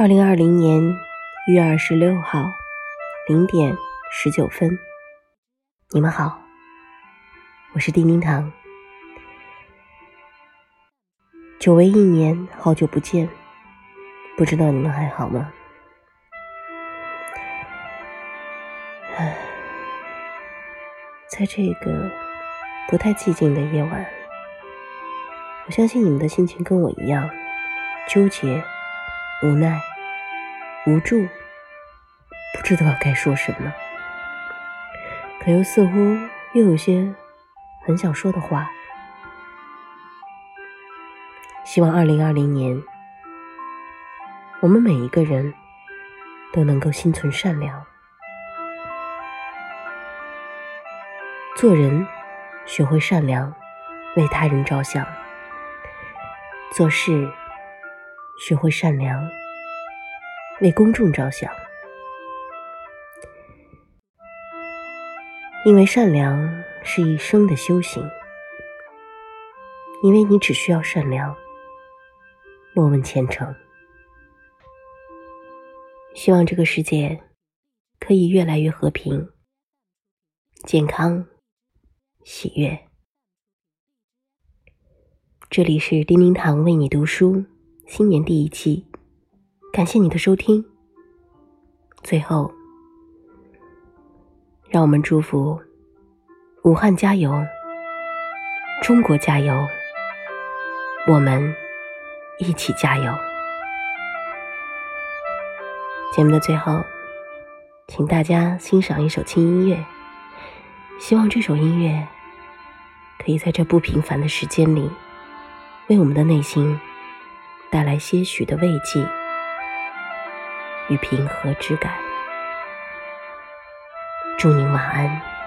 二零二零年一月二十六号零点十九分，你们好，我是丁丁糖。久违一年，好久不见，不知道你们还好吗？唉，在这个不太寂静的夜晚，我相信你们的心情跟我一样，纠结、无奈。无助，不知道该说什么，可又似乎又有些很想说的话。希望二零二零年，我们每一个人都能够心存善良，做人学会善良，为他人着想；做事学会善良。为公众着想，因为善良是一生的修行。因为你只需要善良，莫问前程。希望这个世界可以越来越和平、健康、喜悦。这里是丁丁堂为你读书，新年第一期。感谢你的收听。最后，让我们祝福武汉加油，中国加油，我们一起加油。节目的最后，请大家欣赏一首轻音乐，希望这首音乐可以在这不平凡的时间里，为我们的内心带来些许的慰藉。与平和之感。祝您晚安。